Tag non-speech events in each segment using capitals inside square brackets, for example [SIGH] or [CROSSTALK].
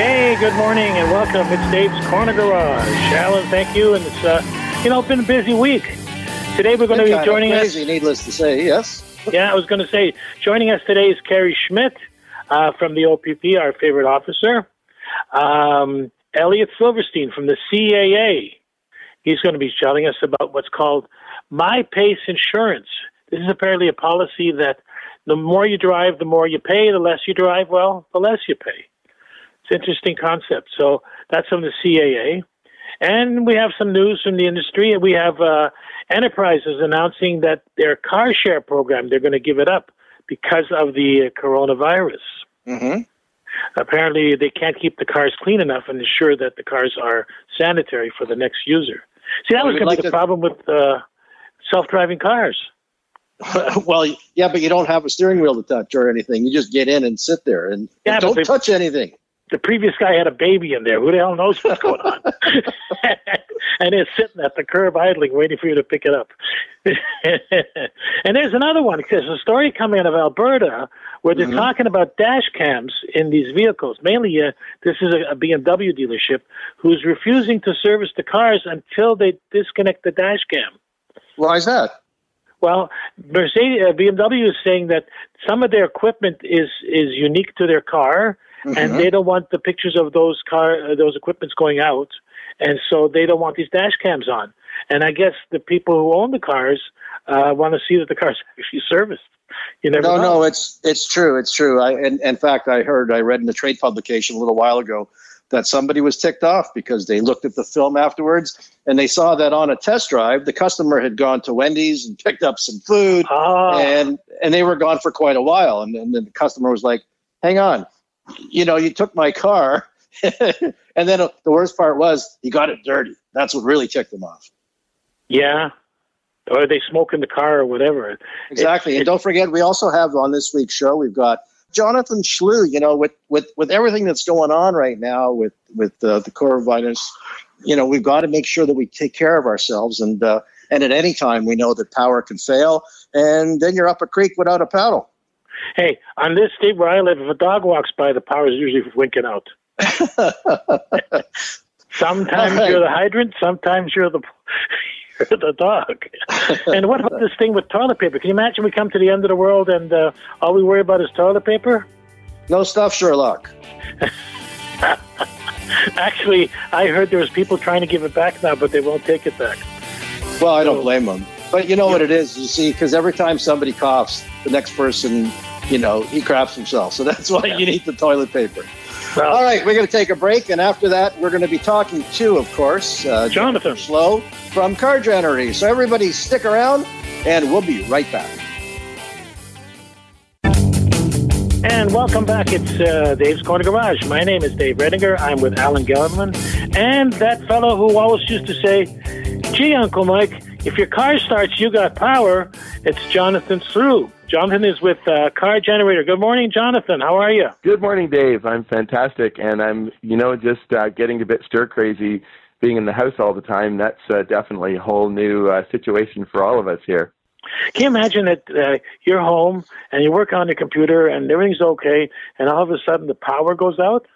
Hey, good morning and welcome. It's Dave's Corner Garage. Alan, thank you. And it's, uh, you know, been a busy week. Today we're going to be joining us. needless to say, yes. Yeah, I was going to say, joining us today is Kerry Schmidt uh, from the OPP, our favorite officer. Um, Elliot Silverstein from the CAA. He's going to be telling us about what's called MyPace Insurance. This is apparently a policy that the more you drive, the more you pay. The less you drive, well, the less you pay. It's an interesting concept. So that's from the CAA. And we have some news from the industry. We have uh, Enterprise's announcing that their car share program, they're going to give it up because of the coronavirus. Mm-hmm. Apparently, they can't keep the cars clean enough and ensure that the cars are sanitary for the next user. See, that Well, was going to be the problem with uh, self-driving cars. [LAUGHS] well, yeah, but you don't have a steering wheel to touch or anything. You just get in and sit there and, Yeah, and don't touch anything. The previous guy had a baby in there. Who the hell knows what's going on? [LAUGHS] and it's sitting at the curb idling, waiting for you to pick it up. [LAUGHS] and there's another one. There's a story coming out of Alberta where they're Mhm. talking about dash cams in these vehicles. Mainly, uh, this is a, a BMW dealership who's refusing to service the cars until they disconnect the dash cam. Why is that? Well, Mercedes, uh, BMW is saying that some of their equipment is is unique to their car, Mhm. and they don't want the pictures of those car uh, those equipments going out, and so they don't want these dash cams on. And I guess the people who own the cars uh, want to see that the car's [LAUGHS] actually serviced. You never no, know. no, it's it's true. It's true. I, in, in fact, I heard, I read in the trade publication a little while ago that somebody was ticked off because they looked at the film afterwards and they saw that on a test drive, the customer had gone to Wendy's and picked up some food Ah, and and they were gone for quite a while. And, and then the customer was like, "Hang on, you know, you took my car." [LAUGHS] and then the worst part was he got it dirty. That's what really ticked him off. yeah. Or they smoke in the car or whatever. Exactly. and it- don't forget, we also have on this week's show, we've got Jonathan Schlew. You know, with with with everything that's going on right now with with uh, the coronavirus, you know, we've got to make sure that we take care of ourselves. And uh, and at any time, we know that power can fail, and then you're up a creek without a paddle. Hey, on this state where I live, if a dog walks by, the power is usually winking out. [LAUGHS] Sometimes Right. you're the hydrant, sometimes you're the [LAUGHS] the dog. and what about this thing with toilet paper? Can you imagine we come to the end of the world and uh, all we worry about is toilet paper? no stuff, Sherlock. [LAUGHS] Actually, I heard there was people trying to give it back now, but they won't take it back. Well, I don't blame them. But you know what it is, you see, because every time somebody coughs, the next person, you know, he craps himself. So that's why you need the toilet paper. All right, we're going to take a break, and after that, we're going to be talking to, of course, uh, Jonathan. Slow from Car Generators. So everybody, stick around, and we'll be right back. And welcome back. It's uh, Dave's Corner Garage. My name is Dave Redinger. I'm with Alan Gellerman. And that fellow who always used to say, gee, Uncle Mike, if your car starts, you got power. It's Jonathan Schlew. Jonathan is with uh, Car Generator. Good morning, Jonathan. How are you? Good morning, Dave. I'm fantastic, and I'm, you know, just uh, getting a bit stir crazy being in the house all the time. That's uh, definitely a whole new uh, situation for all of us here. Can you imagine that uh, you're home and you work on your computer and everything's okay, and all of a sudden the power goes out?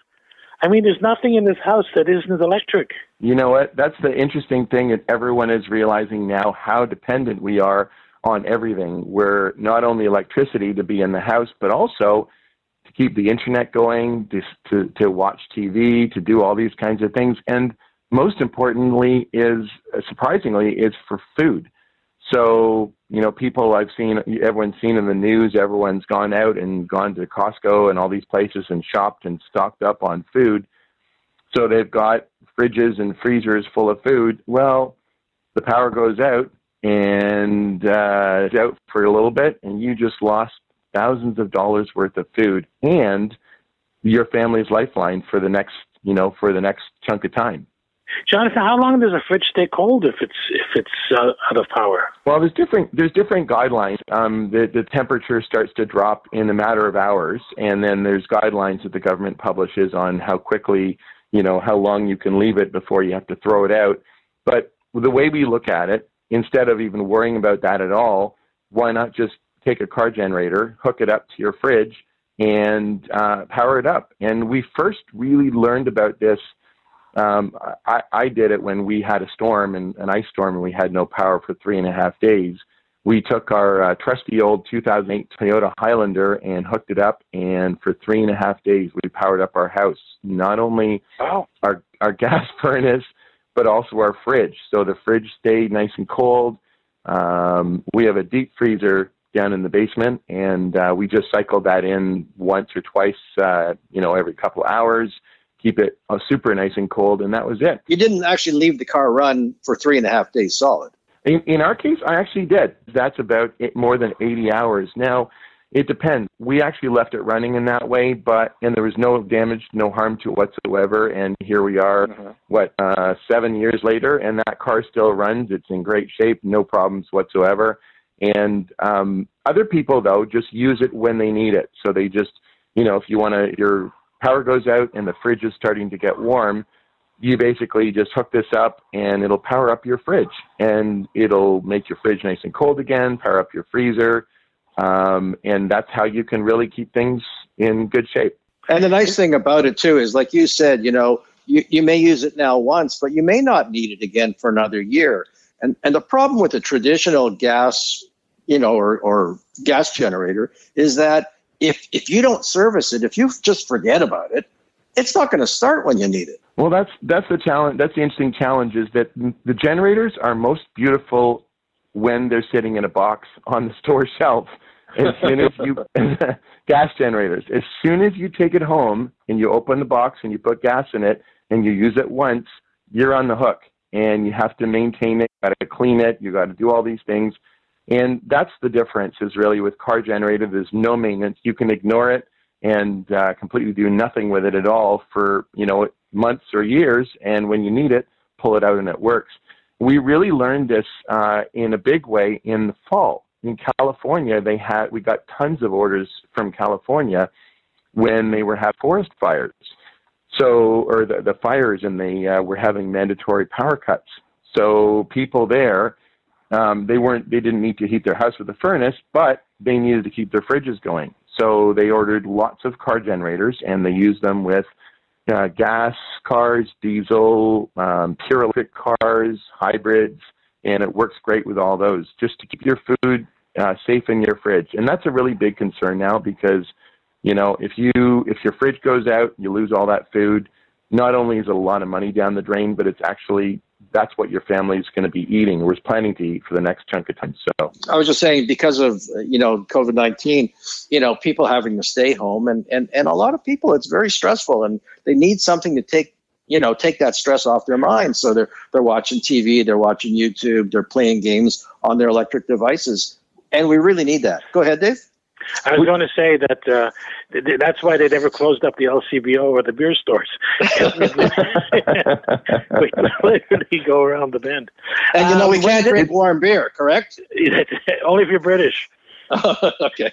I mean, there's nothing in this house that isn't electric. You know what? That's the interesting thing that everyone is realizing now how dependent we are on everything. We're not only electricity to be in the house, but also to keep the internet going, to, to, to watch TV, to do all these kinds of things. And most importantly, is uh, surprisingly, is for food. So, you know, people I've seen, everyone's seen in the news, everyone's gone out and gone to Costco and all these places and shopped and stocked up on food. So they've got fridges and freezers full of food. Well, the power goes out and uh, out for a little bit, and you just lost thousands of dollars worth of food. And your family's lifeline for the next, you know, for the next chunk of time. Jonathan, how long does a fridge stay cold if it's if it's uh, out of power? Well, there's different there's different guidelines. Um, the the temperature starts to drop in a matter of hours, and then there's guidelines that the government publishes on how quickly, you know, how long you can leave it before you have to throw it out. But the way we look at it, instead of even worrying about that at all, why not just take a car generator, hook it up to your fridge, and uh, power it up? And we first really learned about this um, I, I did it when we had a storm and an ice storm and we had no power for three and a half days. We took our uh, trusty old 2008 Toyota Highlander and hooked it up, and for three and a half days we powered up our house. Not only our our [LAUGHS] gas furnace, but also our fridge. So the fridge stayed nice and cold. Um, we have a deep freezer down in the basement, and uh, we just cycle that in once or twice, uh, you know, every couple hours keep it uh, super nice and cold, and that was it. You didn't actually leave the car run for three and a half days solid. In, in our case, I actually did. That's about it, more than 80 hours. Now, it depends. We actually left it running in that way, but and there was no damage, no harm to it whatsoever. And here we are, mm-hmm. what uh, seven years later, and that car still runs. It's in great shape, no problems whatsoever. And um, other people though just use it when they need it. So they just, you know, if you want to, you're power goes out and the fridge is starting to get warm, you basically just hook this up and it'll power up your fridge and it'll make your fridge nice and cold again, power up your freezer. Um, and that's how you can really keep things in good shape. And the nice thing about it too is, like you said, you know, you, you may use it now once, but you may not need it again for another year. And and the problem with a traditional gas, you know, or, or gas generator is that if if you don't service it, if you just forget about it, it's not going to start when you need it. Well, that's that's the challenge. That's the interesting challenge is that the generators are most beautiful when they're sitting in a box on the store [LAUGHS] shelf. As soon as you [LAUGHS] gas generators, as soon as you take it home and you open the box and you put gas in it and you use it once, you're on the hook and you have to maintain it. You got to clean it. You got to do all these things. And that's the difference is really with car generator, there's no maintenance. You can ignore it and uh, completely do nothing with it at all for, you know, months or years. And when you need it, pull it out and it works. We really learned this uh, in a big way in the fall. In California, they had, we got tons of orders from California when they were having forest fires. So, or the, the fires and they uh, were having mandatory power cuts. So people there, um, they weren't they didn't need to heat their house with a furnace, but they needed to keep their fridges going. So they ordered lots of car generators and they used them with uh, gas cars, diesel, um, pure electric cars, hybrids, and it works great with all those just to keep your food uh, safe in your fridge. And that's a really big concern now because you know if you if your fridge goes out, you lose all that food. Not only is it a lot of money down the drain, but it's actually that's what your family is going to be eating or is planning to eat for the next chunk of time. So I was just saying because of you know COVID nineteen, you know people having to stay home and and and a lot of people it's very stressful and they need something to take you know take that stress off their minds. So they're they're watching TV, they're watching YouTube, they're playing games on their electric devices, and we really need that. Go ahead, Dave. I was going to say that uh, th- that's why they never closed up the LCBO or the beer stores. [LAUGHS] we literally go around the bend. And you know, we um, can't drink warm beer, correct? [LAUGHS] Only if you're British. [LAUGHS] okay.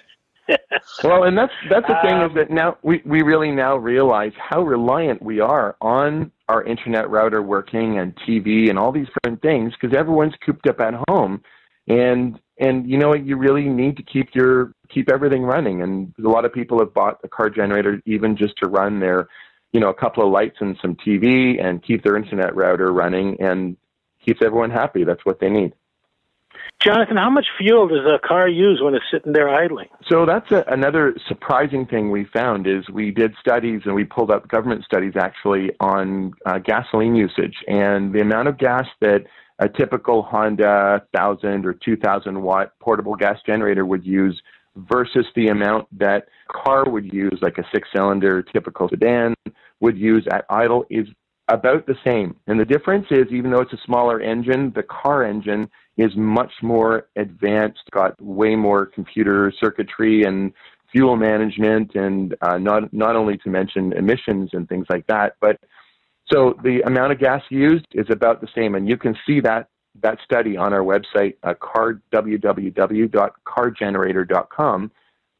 well, and that's that's the thing um, is that now we we really now realize how reliant we are on our internet router working and TV and all these different things because everyone's cooped up at home, and and you know what? You really need to keep your keep everything running. And a lot of people have bought a car generator even just to run their you know a couple of lights and some tv and keep their internet router running and keeps everyone happy. That's what they need. Jonathan, how much fuel does a car use when it's sitting there idling? So that's a, another surprising thing we found is we did studies and we pulled up government studies actually on uh, gasoline usage. And the amount of gas that a typical Honda 1000 or 2000 watt portable gas generator would use versus the amount that car would use, like a six cylinder typical sedan would use at idle, is about the same. And the difference is, even though it's a smaller engine, the car engine is much more advanced, got way more computer circuitry and fuel management, and uh, not not only to mention emissions and things like that. But so the amount of gas used is about the same, and you can see that that study on our website, uh, car, www.cargenerator.com,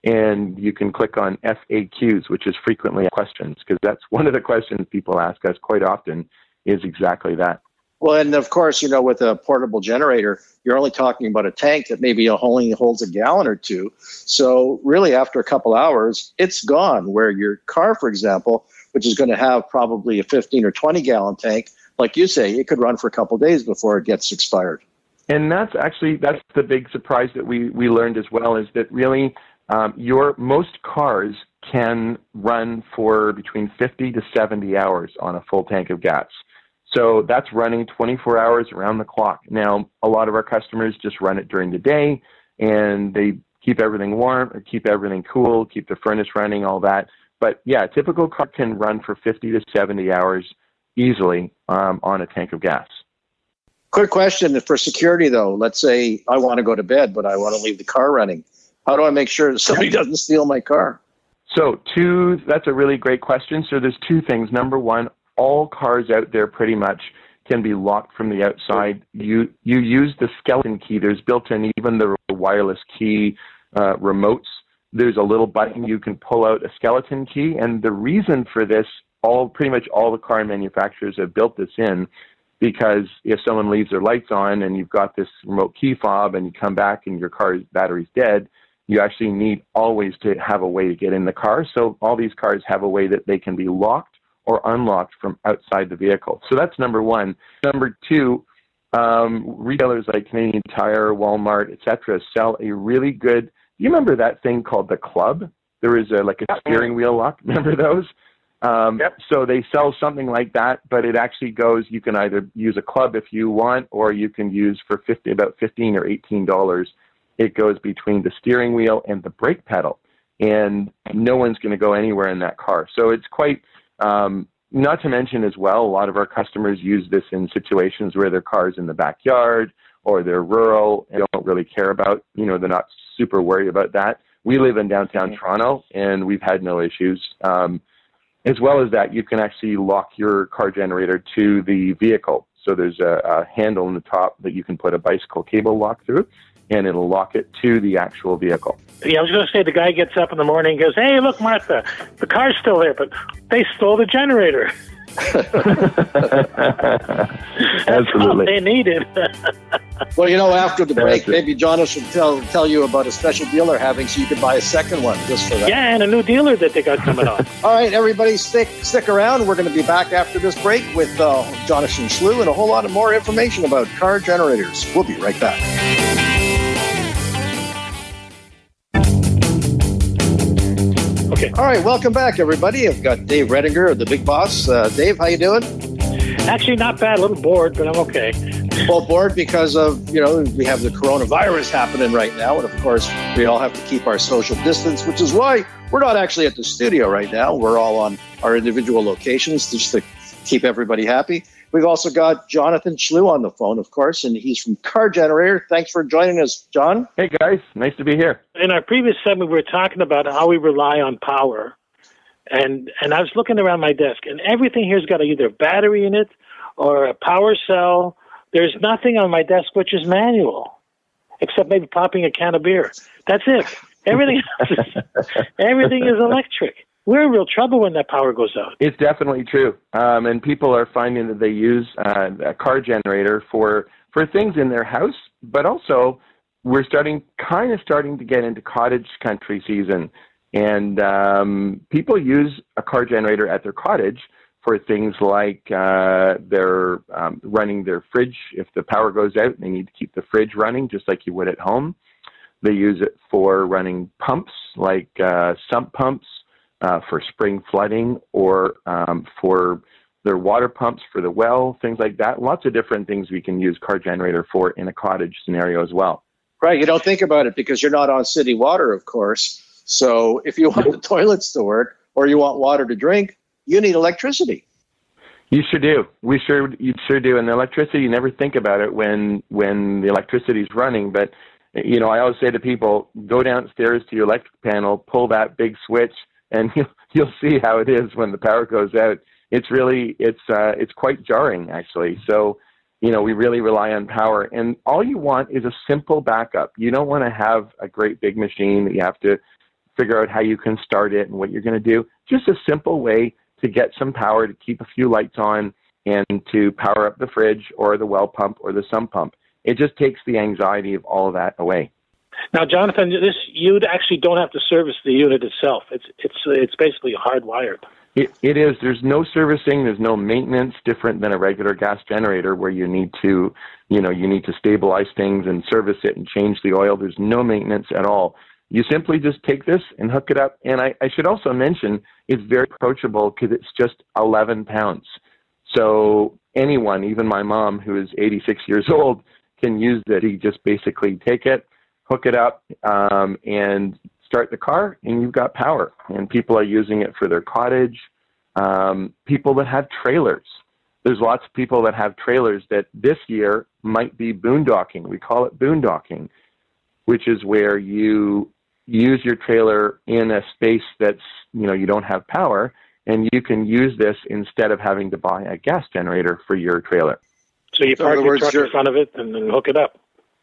and you can click on FAQs, which is frequently asked questions, because that's [LAUGHS] one of the questions people ask us quite often is exactly that. Well, and of course, you know, with a portable generator, you're only talking about a tank that maybe only holds a gallon or two. So, really, after a couple hours, it's gone. Where your car, for example, which is going to have probably a 15 or 20 gallon tank, like you say, it could run for a couple days before it gets expired. And that's actually that's the big surprise that we we learned as well is that really um, your most cars can run for between 50 to 70 hours on a full tank of gas. So that's running 24 hours around the clock. Now, a lot of our customers just run it during the day and they keep everything warm, keep everything cool, keep the furnace running, all that. But yeah, a typical car can run for 50 to 70 hours easily um, on a tank of gas. Quick question for security though. Let's say I want to go to bed, but I want to leave the car running. How do I make sure somebody doesn't steal my car? So, two, that's a really great question. So, there's two things. Number one, all cars out there pretty much can be locked from the outside. You you use the skeleton key. There's built in even the wireless key uh, remotes. There's a little button you can pull out a skeleton key, and the reason for this, all pretty much all the car manufacturers have built this in, because if someone leaves their lights on and you've got this remote key fob and you come back and your car's battery's dead, you actually need always to have a way to get in the car. So all these cars have a way that they can be locked or unlocked from outside the vehicle. So that's number one. Number two, um, retailers like Canadian Tire, Walmart, etc., sell a really good. You remember that thing called the Club? There is a like a steering wheel lock. [LAUGHS] Remember those? Um, yep. So they sell something like that, but it actually goes. You can either use a club if you want, or you can use for fifty, about fifteen or eighteen dollars. It goes between the steering wheel and the brake pedal, and no one's going to go anywhere in that car. So it's quite um, not to mention as well, a lot of our customers use this in situations where their car's in the backyard or they're rural and don't really care about, you know, they're not super worried about that. We live in downtown Toronto and we've had no issues. Um, as well as that, you can actually lock your car generator to the vehicle. So there's a, a handle in the top that you can put a bicycle cable lock through and it'll lock it to the actual vehicle. Yeah, I was going to say the guy gets up in the morning and goes, "Hey, look, Martha, the car's still there, but they stole the generator." [LAUGHS] [LAUGHS] Absolutely, they needed. [LAUGHS] well, you know, after the break, maybe John should tell tell you about a special deal they're having, so you can buy a second one just for that. Yeah, and a new dealer that they got coming on. [LAUGHS] All right, everybody, stick stick around. We're going to be back after this break with uh, Jonathan Schlew and a whole lot of more information about car generators. We'll be right back. Okay. All right, welcome back, everybody. I've got Dave Redinger, the big boss. Uh, Dave, how you doing? Actually, not bad. A little bored, but I'm okay. Well, bored because of you know we have the coronavirus happening right now, and of course we all have to keep our social distance, which is why we're not actually at the studio right now. We're all on our individual locations just to keep everybody happy. We've also got Jonathan Schlew on the phone, of course, and he's from Car Generator. Thanks for joining us, John. Hey, guys. Nice to be here. In our previous segment, we were talking about how we rely on power. And, and I was looking around my desk, and everything here's got either a battery in it or a power cell. There's nothing on my desk which is manual, except maybe popping a can of beer. That's it. Everything, [LAUGHS] everything is electric we're in real trouble when that power goes out. It's definitely true, um, and people are finding that they use uh, a car generator for for things in their house, but also we're starting kind of starting to get into cottage country season, and um, people use a car generator at their cottage for things like uh, they're um, running their fridge. If the power goes out, they need to keep the fridge running just like you would at home. They use it for running pumps like uh, sump pumps uh, for spring flooding or um, for their water pumps for the well, things like that. Lots of different things we can use car generator for in a cottage scenario as well. Right. You don't think about it because you're not on city water, of course. So if you want the toilets to work or you want water to drink, you need electricity. You sure do. We sure you sure do. And the electricity, you never think about it when when the electricity is running, but you know, I always say to people, go downstairs to your electric panel, pull that big switch, and [LAUGHS] you'll, you'll see how it is when the power goes out. It's really, it's, uh, it's quite jarring actually. So, you know, we really rely on power and all you want is a simple backup. You don't want to have a great big machine that you have to figure out how you can start it and what you're going to do. Just a simple way to get some power to keep a few lights on and to power up the fridge or the well pump or the sump pump. It just takes the anxiety of all of that away. Now, Jonathan, this you actually don't have to service the unit itself. It's it's it's basically hardwired. It, it is. There's no servicing. There's no maintenance different than a regular gas generator where you need to, you know, you need to stabilize things and service it and change the oil. There's no maintenance at all. You simply just take this and hook it up. And I, I should also mention it's very approachable because it's just 11 pounds. So anyone, even my mom, who is 86 years old, can use it. You just basically take it, hook it up, um, and start the car, and you've got power. And people are using it for their cottage. Um, people that have trailers. There's lots of people that have trailers that this year might be boondocking. We call it boondocking, which is where you use your trailer in a space that's you know you don't have power and you can use this instead of having to buy a gas generator for your trailer. So you park your truck in front of it and then hook it up.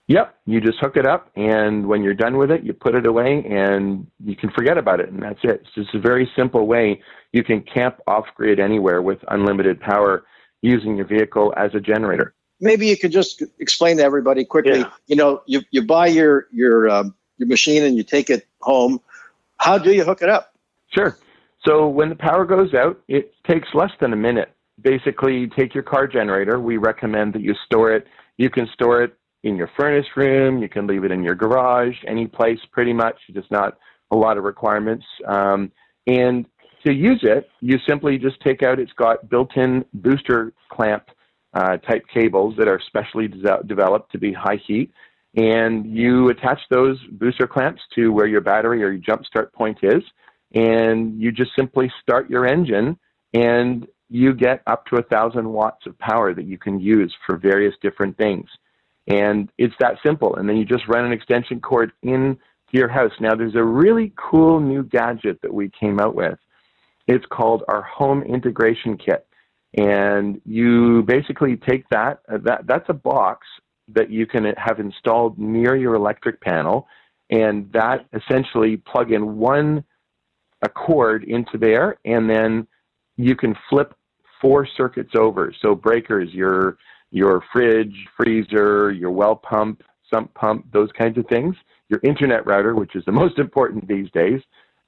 Yep, you just hook it up, and when you're done with it, you put it away, and you can forget about it, and that's it. It's just a very simple way you can camp off grid anywhere with unlimited power using your vehicle as a generator. Maybe you could just explain to everybody quickly. Yeah. You know, you you buy your your um, your machine and you take it home. How do you hook it up? Sure. So when the power goes out, it takes less than a minute. Basically, you take your car generator. We recommend that you store it. You can store it in your furnace room. You can leave it in your garage, any place pretty much. Just not a lot of requirements. Um, and to use it, you simply just take out. It's got built-in booster clamp uh, type cables that are specially de- developed to be high heat, and you attach those booster clamps to where your battery or your jump start point is and you just simply start your engine and you get up to a thousand watts of power that you can use for various different things. And it's that simple. And then you just run an extension cord into your house. Now, there's a really cool new gadget that we came out with. It's called our home integration kit. And you basically take that, that that's a box that you can have installed near your electric panel. And that essentially plug in one a cord into there, and then you can flip four circuits over. So breakers, your your fridge, freezer, your well pump, sump pump, those kinds of things. Your internet router, which is the [LAUGHS] most important these days,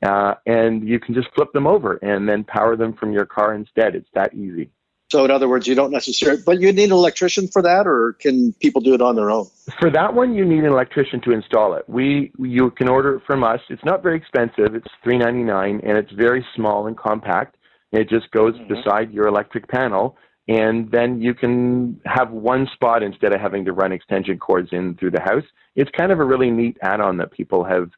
uh, and you can just flip them over and then power them from your car instead. It's that easy. So, in other words, you don't necessarily, but you need an electrician for that, or can people do it on their own? For that one, you need an electrician to install it. We you can order it from us. It's not very expensive. It's three ninety nine, and it's very small and compact. It just goes mm-hmm. beside your electric panel, and then you can have one spot instead of having to run extension cords in through the house. It's kind of a really neat add-on that people have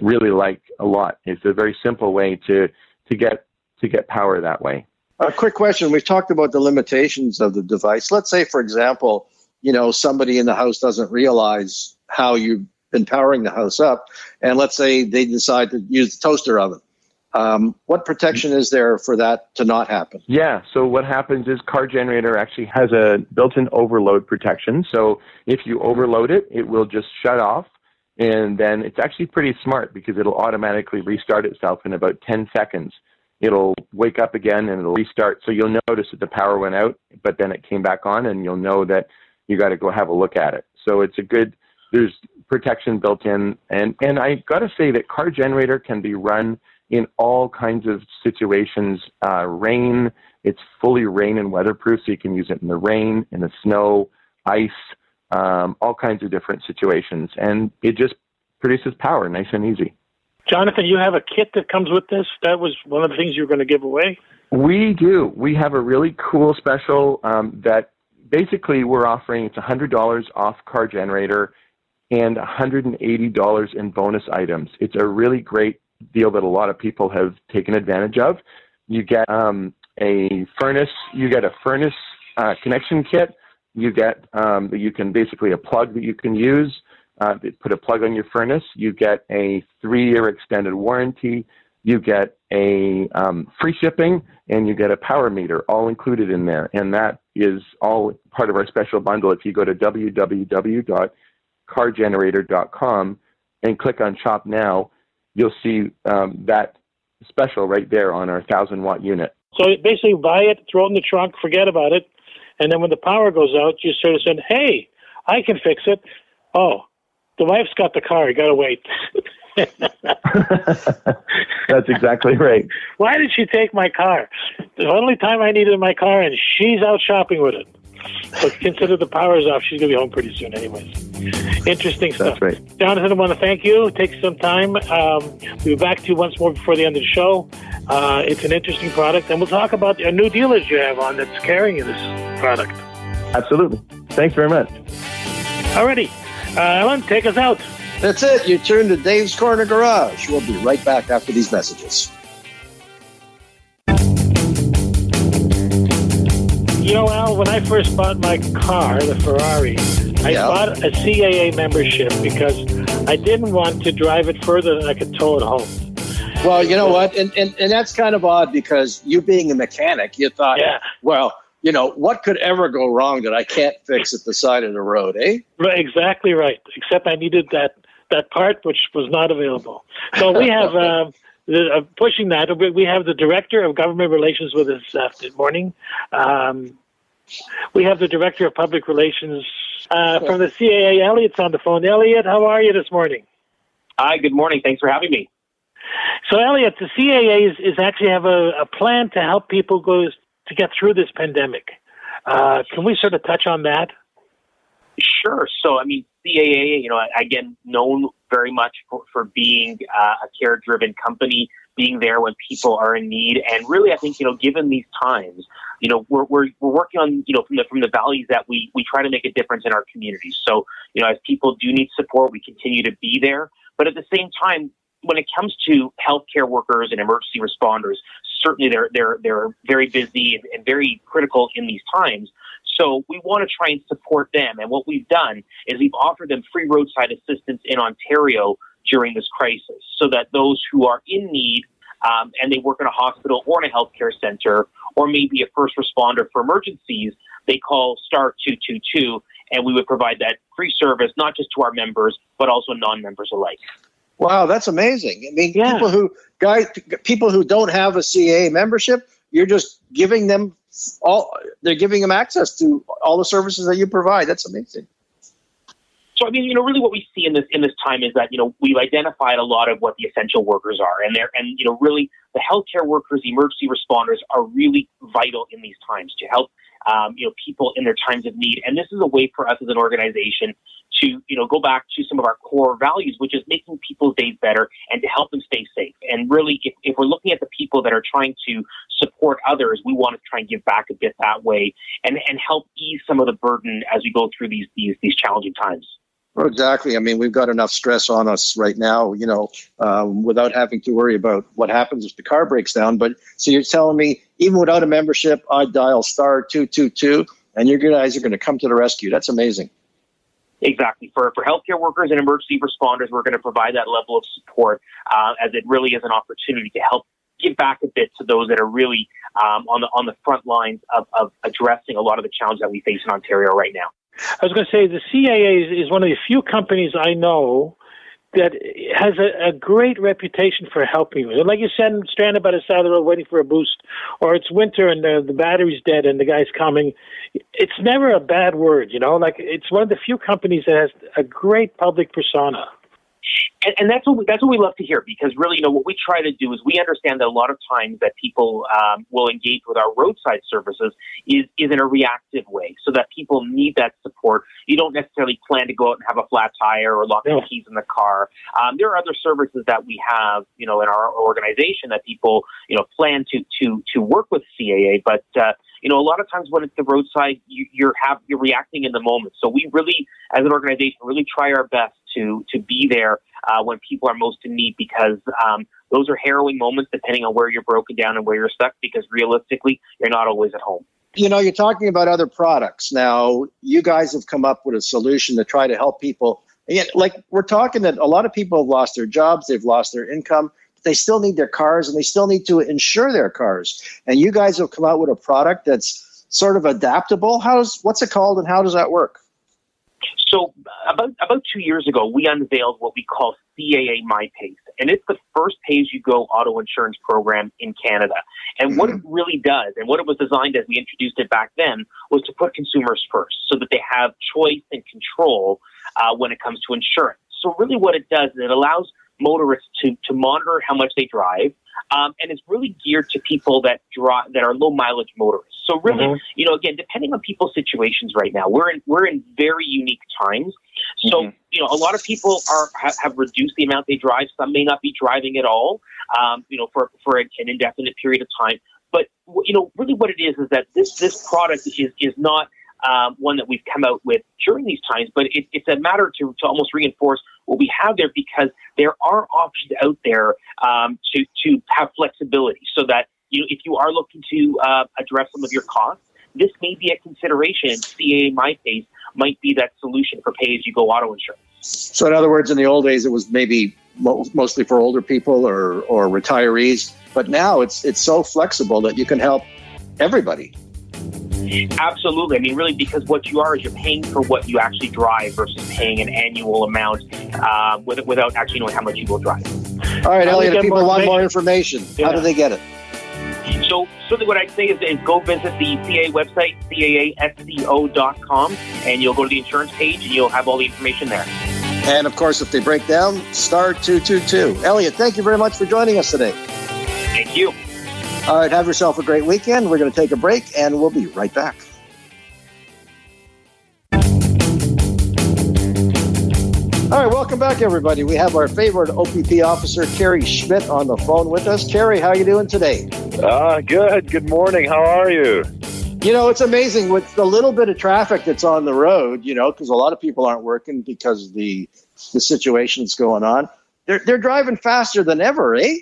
really liked a lot. It's a very simple way to to get to get power that way. A quick question. We've talked about the limitations of the device. Let's say, for example, you know, somebody in the house doesn't realize how you've been powering the house up, and let's say they decide to use the toaster oven. Um, what protection is there for that to not happen? Yeah, so what happens is car generator actually has a built-in overload protection. So if you overload it, it will just shut off, and then it's actually pretty smart because it'll automatically restart itself in about 10 seconds it'll wake up again and it'll restart. So you'll notice that the power went out, but then it came back on, and you'll know that you got to go have a look at it. So it's a good. There's protection built in, and and I got to say that car generator can be run in all kinds of situations. Uh, rain, it's fully rain and weatherproof, so you can use it in the rain, in the snow, ice, um, all kinds of different situations, and it just produces power nice and easy. Jonathan, you have a kit that comes with this. That was one of the things you were going to give away. We do. We have a really cool special um, that basically we're offering. It's $100 off car generator and $180 in bonus items. It's a really great deal that a lot of people have taken advantage of. You get um, a furnace. You get a furnace uh, connection kit. You get um, you can basically a plug that you can use uh, put a plug on your furnace. You get a three-year extended warranty. You get a um, free shipping, and you get a power meter, all included in there. And that is all part of our special bundle. If you go to www.cargenerator.com and click on Shop Now, you'll see um, that special right there on our 1,000 watt unit. So basically, buy it, throw it in the trunk, forget about it, and then when the power goes out, you sort of said, "Hey, I can fix it." Oh, the wife's got the car. You got to wait. [LAUGHS] That's exactly right. Why did she take my car? The only time I needed my car, and she's out shopping with it. But consider the power's off. She's going to be home pretty soon, anyways. Interesting stuff. That's right. Jonathan, I want to thank you. Take some time. Um, we'll be back to you once more before the end of the show. Uh, it's an interesting product, and we'll talk about a new dealers you have on that's carrying this product. Absolutely. Thanks very much. Alrighty. Uh, Alan, take us out. That's it. You turn to Dave's Corner Garage. We'll be right back after these messages. You know, Al, when I first bought my car, the Ferrari, I Yeah. bought a CAA membership because I didn't want to drive it further than I could tow it home. Well, you know what? And, and, and that's kind of odd because you being a mechanic, you thought, Yeah. well, you know, what could ever go wrong that I can't fix at the side of the road, eh? Right, exactly right. Except I needed that that part, which was not available. So we have uh, [LAUGHS] the, uh, pushing that. we- We have the director of government relations with us this morning. Um, we have the director of public relations uh, from the CAA. Elliot's on the phone. Elliot, how are you this morning? Hi, good morning. Thanks for having me. So, Elliot, the CAA is, is actually have a, a plan to help people go to get through this pandemic. Uh, can we sort of touch on that? Sure. So, I mean, CAA, you know, again, known very much for, for being uh, a care driven company, being there when people are in need. And really, I think, you know, given these times, you know, we're, we're, we're working on, you know, from the, from the values that we, we try to make a difference in our communities. So, you know, as people do need support, we continue to be there. But at the same time, when it comes to healthcare workers and emergency responders, certainly they're, they're, they're very busy and, and very critical in these times. So we want to try and support them. And what we've done is we've offered them free roadside assistance in Ontario during this crisis so that those who are in need um, and they work in a hospital or in a healthcare center or maybe a first responder for emergencies, they call star 222 and we would provide that free service not just to our members but also non-members alike. Wow, that's amazing. I mean, Yeah. people who guys, people who don't have a CAA membership, you're just giving them all. They're giving them access to all the services that you provide. That's amazing. So I mean, you know, really what we see in this in this time is that you know we've identified a lot of what the essential workers are, and they're and you know really the healthcare workers, the emergency responders are really vital in these times to help um, you know people in their times of need. And this is a way for us as an organization to you know go back to some of our core values, which is making people's days better and to help them stay safe. And really, if, if we're looking at the people that are trying to support others, we want to try and give back a bit that way and and help ease some of the burden as we go through these these these challenging times. Well, exactly. I mean, we've got enough stress on us right now, you know, um, without having to worry about what happens if the car breaks down. But so you're telling me, even without a membership, I'd dial star two two two, and your guys are going to come to the rescue. That's amazing. Exactly. For, for healthcare workers and emergency responders, we're going to provide that level of support uh, as it really is an opportunity to help give back a bit to those that are really um, on the on the front lines of, of addressing a lot of the challenges that we face in Ontario right now. I was going to say the CAA is, is one of the few companies I know that has a, a great reputation for helping you. Like you said, stranded by the side of the road waiting for a boost, or it's winter and the, the battery's dead and the guy's coming. It's never a bad word, you know. Like it's one of the few companies that has a great public persona. And, and that's what we, that's what we love to hear because really, you know, what we try to do is we understand that a lot of times that people um, will engage with our roadside services is is in a reactive way, so that people need that support. You don't necessarily plan to go out and have a flat tire or lock the keys in the car. Um, there are other services that we have, you know, in our organization that people, you know, plan to to to work with CAA, but uh, you know, a lot of times when it's the roadside, you, you're have you're reacting in the moment. So we really, as an organization, really try our best to to be there uh, when people are most in need because um, those are harrowing moments, depending on where you're broken down and where you're stuck. Because realistically, you're not always at home. You know, you're talking about other products. Now, you guys have come up with a solution to try to help people Again, like we're talking that a lot of people have lost their jobs, they've lost their income. But they still need their cars and they still need to insure their cars. And you guys have come out with a product that's sort of adaptable. How's what's it called and how does that work? So about about two years ago, we unveiled what we call CAA MyPace, and it's the first pay-as-you-go auto insurance program in Canada. And mm-hmm. what it really does, and what it was designed as we introduced it back then, was to put consumers first, so that they have choice and control uh, when it comes to insurance. So really, what it does is it allows motorists to to monitor how much they drive, um, and it's really geared to people that drive that are low mileage motorists. So really, mm-hmm. you know, again, depending on people's situations right now, we're in we're in very unique times. So mm-hmm. you know, a lot of people are have, have, reduced the amount they drive. Some may not be driving at all. Um, you know, for for an indefinite period of time. But you know, really, what it is is that this this product is is not um, one that we've come out with during these times, but it, it's a matter to, to almost reinforce what we have there because there are options out there um, to, to have flexibility so that you know, if you are looking to uh, address some of your costs, this may be a consideration. CAA MyPace might be that solution for pay as you go auto insurance. So, in other words, in the old days, it was maybe mostly for older people or, or retirees, but now it's it's so flexible that you can help everybody. Absolutely. I mean, really, because what you are is you're paying for what you actually drive versus paying an annual amount uh, with, without actually knowing how much you will drive. All right, Elliot, if people want more information, yeah. how do they get it? So, certainly what I'd say is, is go visit the CAA website, caasco.com, and you'll go to the insurance page and you'll have all the information there. And of course, if they break down, star 222. Elliot, thank you very much for joining us today. Thank you. All right, have yourself a great weekend. We're going to take a break and we'll be right back. All right, welcome back, everybody. We have our favorite OPP officer, Kerry Schmidt, on the phone with us. Kerry, how are you doing today? Uh, good. Good morning. How are you? You know, it's amazing with the little bit of traffic that's on the road, you know, because a lot of people aren't working because of the, the situation that's going on. They're, they're driving faster than ever, eh?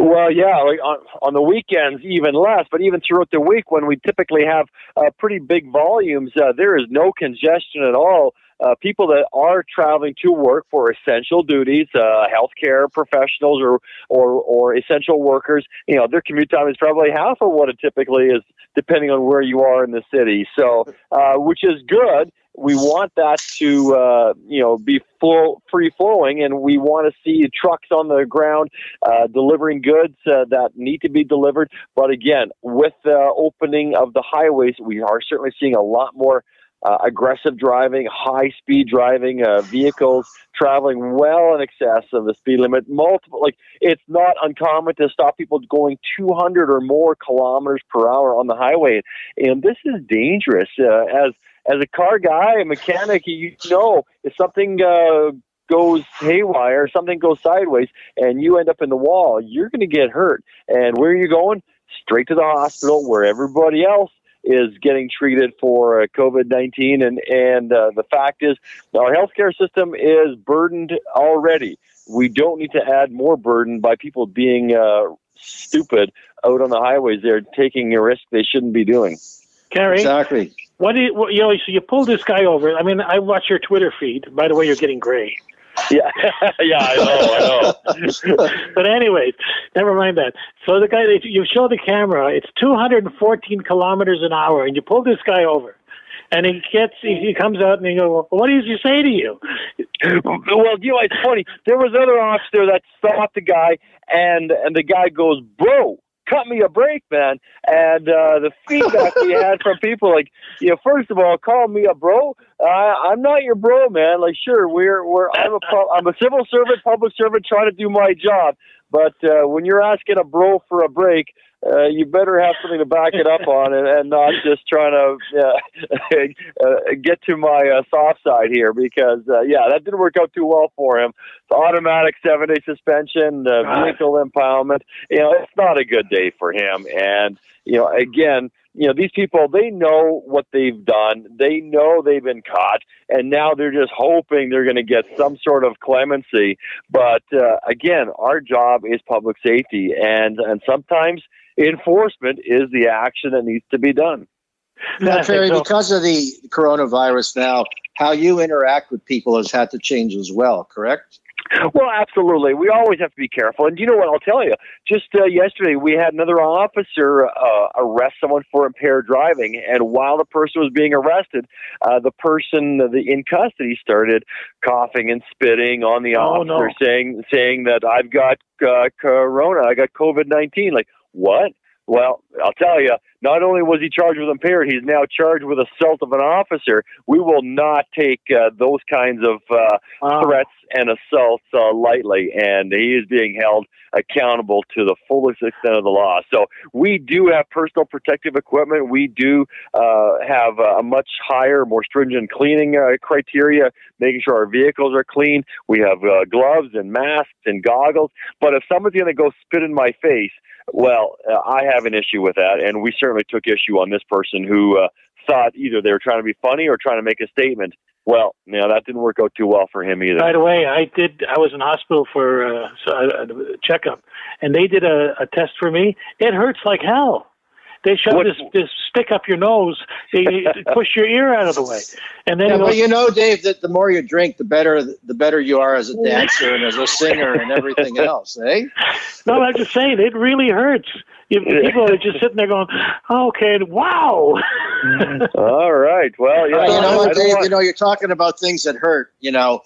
Well, yeah, like on, on the weekends even less, but even throughout the week when we typically have uh, pretty big volumes, uh, there is no congestion at all. Uh, people that are traveling to work for essential duties, uh, healthcare professionals or, or or essential workers, you know, their commute time is probably half of what it typically is, depending on where you are in the city. So, uh, which is good we want that to uh, you know be full free flowing, and we want to see trucks on the ground uh, delivering goods uh, that need to be delivered. But again, with the opening of the highways, we are certainly seeing a lot more. Uh, aggressive driving, high speed driving, uh, vehicles traveling well in excess of the speed limit. Multiple, like it's not uncommon to stop people going 200 or more kilometers per hour on the highway, and this is dangerous. Uh, as as a car guy, a mechanic, you know if something uh, goes haywire, something goes sideways, and you end up in the wall, you're going to get hurt. And where are you going? Straight to the hospital where everybody else is getting treated for uh, COVID 19. And, and uh, the fact is, our healthcare system is burdened already. We don't need to add more burden by people being uh, stupid out on the highways. They're taking a risk they shouldn't be doing. Kerry, exactly. What do you, what, you know? So you pull this guy over. I mean, I watch your Twitter feed. By the way, you're getting gray. Yeah, [LAUGHS] yeah, I know, I know. [LAUGHS] but anyway, never mind that. So the guy, you show the camera. It's 214 kilometers an hour, and you pull this guy over. And he gets, he comes out and he goes, well, "What does he say to you?" Well, you know, it's funny. There was another officer that stopped the guy, and and the guy goes, "Bro, cut me a break, man. And uh, the feedback we had from people, like, you know, first of all, call me a bro. Uh, I'm not your bro, man. Like, sure, we're we're I'm a I'm a civil servant, public servant, trying to do my job. But uh, when you're asking a bro for a break, uh, you better have something to back it up on and, and not just trying to uh, [LAUGHS] uh, get to my uh, soft side here because, uh, yeah, that didn't work out too well for him. The automatic seven day suspension, uh, vehicle impoundment, you know, it's not a good day for him. And, you know, again, you know, these people, they know what they've done. They know they've been caught, and now they're just hoping they're going to get some sort of clemency. But uh, again, our job is public safety, and and sometimes enforcement is the action that needs to be done. Now, Terry, so. because of the coronavirus now, how you interact with people has had to change as well, correct? Well, absolutely. We always have to be careful. And you know what? I'll tell you. Just uh, yesterday, we had another officer uh, arrest someone for impaired driving, and while the person was being arrested, uh, the person the, in custody started coughing and spitting on the oh, officer, no. saying saying that I've got uh, corona, I got COVID nineteen. Like what? Well, I'll tell you, not only was he charged with impaired, he's now charged with assault of an officer. We will not take uh, those kinds of uh, wow. threats and assaults uh, lightly, and he is being held accountable to the fullest extent of the law. So we do have personal protective equipment. We do uh, have a much higher, more stringent cleaning uh, criteria, making sure our vehicles are clean. We have uh, gloves and masks and goggles. But if someone's going to go spit in my face, well, uh, I have an issue with that, and we certainly took issue on this person who uh, thought either they were trying to be funny or trying to make a statement. Well, you know, that didn't work out too well for him either. By the way, I did. I was in hospital for uh, a checkup, and they did a, a test for me. It hurts like hell. They shove what, this this stick up your nose, they [LAUGHS] push your ear out of the way, and then. Yeah, but you know, Dave, that the more you drink, the better the better you are as a dancer and as a singer and everything [LAUGHS] else, eh? No, I'm just saying it really hurts. People are just sitting there going, oh, "Okay, wow." [LAUGHS] All right. Well, yeah. You know, Dave. Want... You know, you're talking about things that hurt. You know,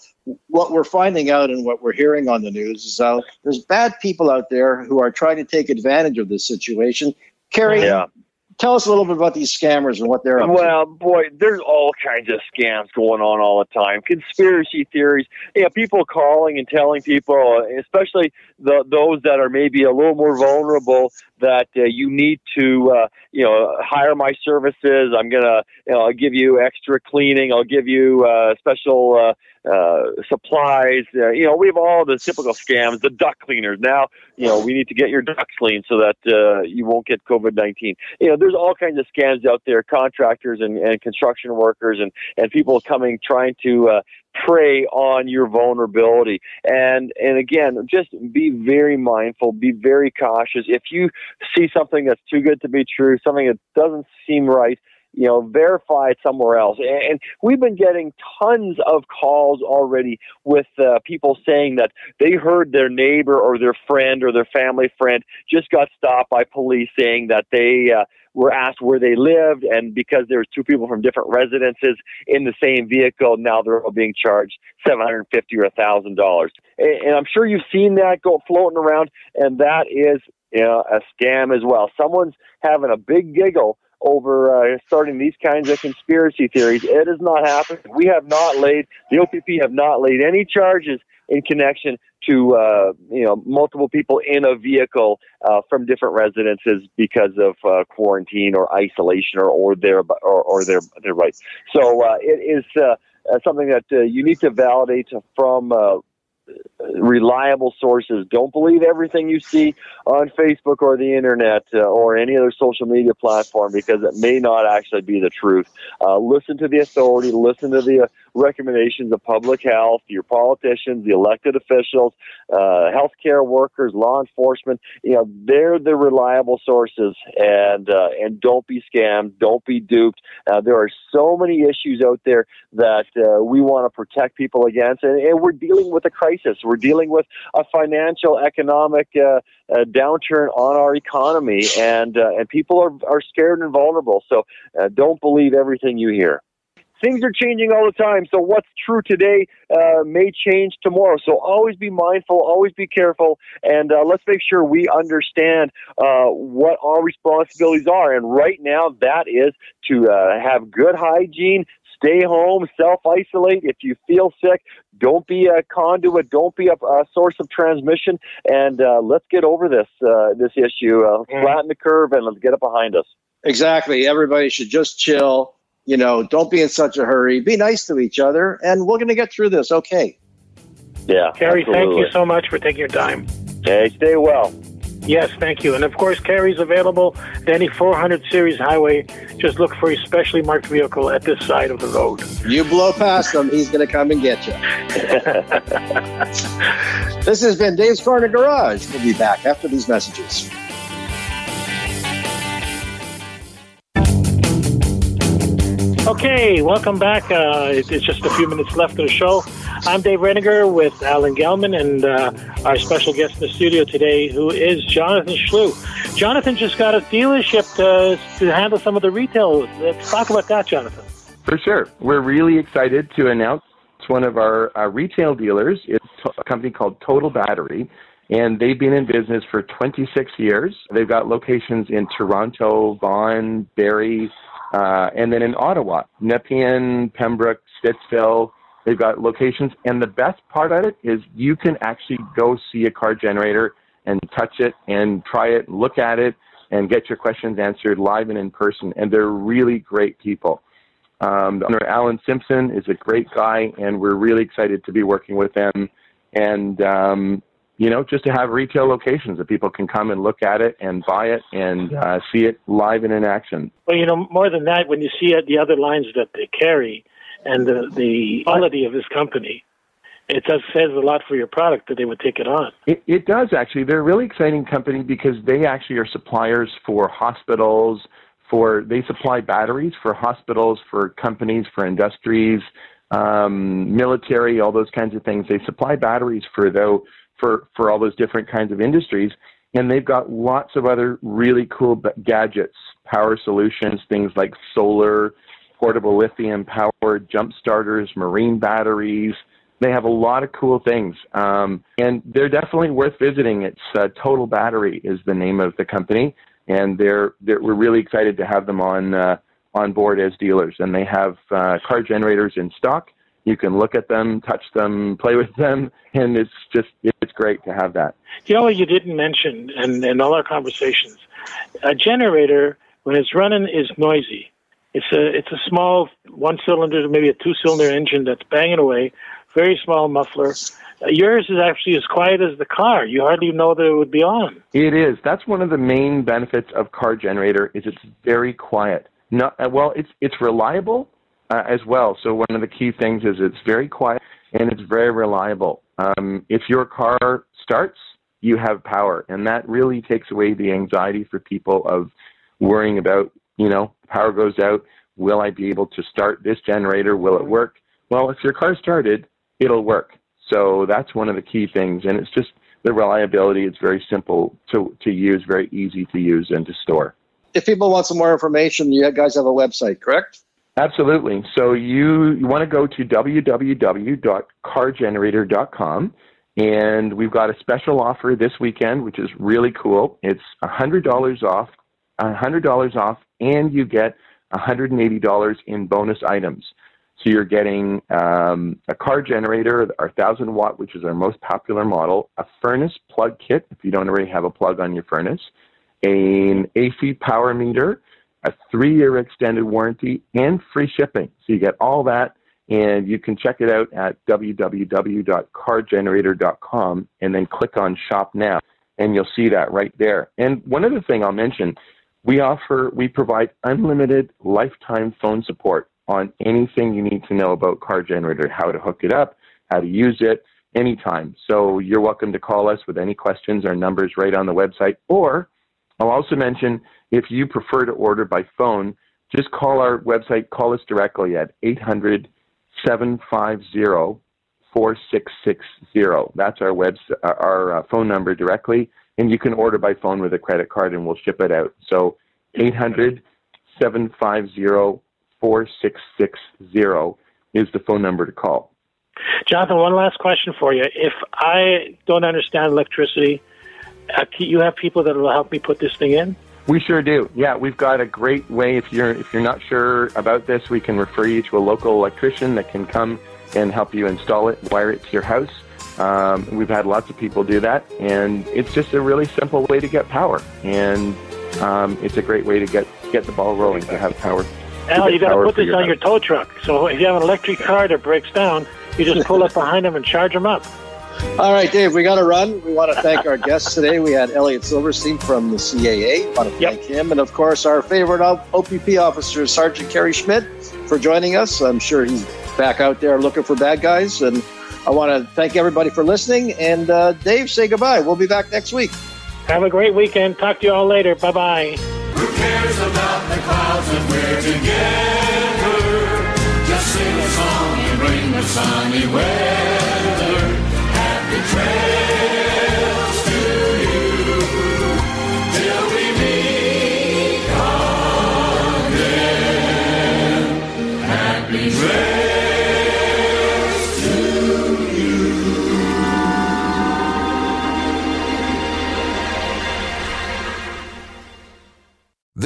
what we're finding out and what we're hearing on the news is uh, there's bad people out there who are trying to take advantage of this situation Kerry, yeah. tell us a little bit about these scammers and what they're up well, to. boy, there's all kinds of scams going on all the time. Conspiracy theories. Yeah, people calling and telling people, especially the, those that are maybe a little more vulnerable, that uh, you need to, uh, you know, hire my services. I'm gonna, you know, I'll give you extra cleaning. I'll give you uh, special uh, uh, supplies. Uh, you know, we have all the typical scams. The duct cleaners. Now, you know, we need to get your ducts clean so that you won't get COVID nineteen. You know, there's all kinds of scams out there. Contractors and, and construction workers and and people coming trying to prey on your vulnerability. And and again, just be very mindful, be very cautious. If you see something that's too good to be true, something that doesn't seem right, you know, verify it somewhere else. And we've been getting tons of calls already with uh, people saying that they heard their neighbor or their friend or their family friend just got stopped by police saying that they uh, were asked where they lived, and because there was two people from different residences in the same vehicle, now they're all being charged seven hundred fifty or thousand dollars. And I'm sure you've seen that go floating around, and that is you know, a scam as well. Someone's having a big giggle over uh, starting these kinds of conspiracy theories. It has not happened. We have not laid the OPP have not laid any charges in connection to uh, you know multiple people in a vehicle uh, from different residences because of uh, quarantine or isolation or or their or, or their their rights. So uh, it is uh, uh, something that you need to validate from reliable sources. Don't believe everything you see on Facebook or the internet or any other social media platform because it may not actually be the truth. Listen to the authority, listen to the recommendations of public health, your politicians, the elected officials, uh, healthcare workers, law enforcement. You know, they're the reliable sources, and uh, and don't be scammed, don't be duped. Uh, there are so many issues out there that uh, we want to protect people against, and, and we're dealing with a crisis. We're dealing with a financial, economic uh, uh, downturn on our economy, and uh, and people are are scared and vulnerable. So don't believe everything you hear things are changing all the time. So what's true today uh, may change tomorrow. So always be mindful, always be careful, and uh, let's make sure we understand uh, what our responsibilities are. And right now, that is to uh, have good hygiene. Stay home, self isolate. If you feel sick, don't be a conduit, don't be a, a source of transmission, and uh, let's get over this uh, this issue. Mm. Flatten the curve and let's get it behind us. Exactly. Everybody should just chill you know, don't be in such a hurry. Be nice to each other, and we're going to get through this. Okay. Yeah. Kerry, thank you so much for taking your time. Hey, stay well. Yes, thank you. And of course, Kerry's available at any 400 series highway. Just look for a specially marked vehicle at this side of the road. You blow past him, he's going to come and get you. [LAUGHS] this has been Dave's Corner Garage. We'll be back after these messages. Okay, welcome back. Uh, it's just a few minutes left of the show. I'm Dave Reniger with Alan Gelman and uh, our special guest in the studio today, who is Jonathan Schlew. Jonathan just got a dealership to, to handle some of the retail. Let's talk about that, Jonathan. For sure. We're really excited to announce one of our uh, retail dealers. It's a company called Total Battery, and they've been in business for 26 years. They've got locations in Toronto, Vaughan, Barrie, uh, and then in Ottawa, Nepean, Pembroke, Stittsville, they've got locations. And the best part of it is you can actually go see a car generator and touch it and try it, look at it, and get your questions answered live and in person. And they're really great people. Um, the owner, Alan Simpson, is a great guy, and we're really excited to be working with them. And um, you know, just to have retail locations that people can come and look at it and buy it and uh, see it live and in action. Well, you know, more than that, when you see the other lines that they carry and the, the quality of this company, it does says a lot for your product that they would take it on. It, it does actually. They're a really exciting company because they actually are suppliers for hospitals. For they supply batteries for hospitals, for companies, for industries, um, military, all those kinds of things. They supply batteries for though for, for all those different kinds of industries. And they've got lots of other really cool gadgets, power solutions, things like solar, portable lithium powered jump starters, marine batteries. They have a lot of cool things. Um, and they're definitely worth visiting. It's uh, Total Battery is the name of the company. And they're, they're we're really excited to have them on, uh, on board as dealers. And they have uh, car generators in stock you can look at them, touch them, play with them, and it's just it's great to have that. You know you didn't mention, and in all our conversations, a generator when it's running is noisy. It's a it's a small one cylinder, maybe a two cylinder engine that's banging away, very small muffler. Uh, yours is actually as quiet as the car. You hardly know that it would be on. It is. That's one of the main benefits of car generator is it's very quiet. Not uh, well. It's it's reliable uh, as well. So one of the key things is it's very quiet and it's very reliable. Um, if your car starts, you have power, and that really takes away the anxiety for people of worrying about, you know, power goes out. Will I be able to start this generator? Will it work? Well, if your car started, it'll work. So that's one of the key things, and it's just the reliability. It's very simple to to use, very easy to use and to store. If people want some more information, you guys have a website, correct? Absolutely. So you, you want to go to www.cargenerator.com and we've got a special offer this weekend, which is really cool. It's $100 off, $100 off, and you get $180 in bonus items. So you're getting um, a car generator, our 1000 watt, which is our most popular model, a furnace plug kit, if you don't already have a plug on your furnace, an AC power meter, a three year extended warranty, and free shipping. So you get all that, and you can check it out at www.cargenerator.com and then click on Shop Now, and you'll see that right there. And one other thing I'll mention we offer, we provide unlimited lifetime phone support on anything you need to know about Car Generator, how to hook it up, how to use it, anytime. So you're welcome to call us with any questions. Our number's right on the website. Or I'll also mention if you prefer to order by phone, just call our website, call us directly at 800 750 4660. That's our web, our uh, phone number directly, and you can order by phone with a credit card and we'll ship it out. So 800 750 4660 is the phone number to call. Jonathan, one last question for you. If I don't understand electricity, uh, you have people that will help me put this thing in? We sure do. Yeah, we've got a great way. If you're if you're not sure about this, we can refer you to a local electrician that can come and help you install it, wire it to your house. Um, we've had lots of people do that, and it's just a really simple way to get power, and um, it's a great way to get get the ball rolling to have power. Al, you got to put this your on house. your tow truck. So if you have an electric car that breaks down, you just pull up behind them and charge them up. All right, Dave, we got to run. We want to thank our guests today. We had Elliot Silverstein from the CAA. want to thank yep. him. And of course, our favorite OPP officer, Sergeant Kerry Schmidt, for joining us. I'm sure he's back out there looking for bad guys. And I want to thank everybody for listening. And uh, Dave, say goodbye. We'll be back next week. Have a great weekend. Talk to you all later. Bye bye. Who cares about the clouds when we're together? sunny weather.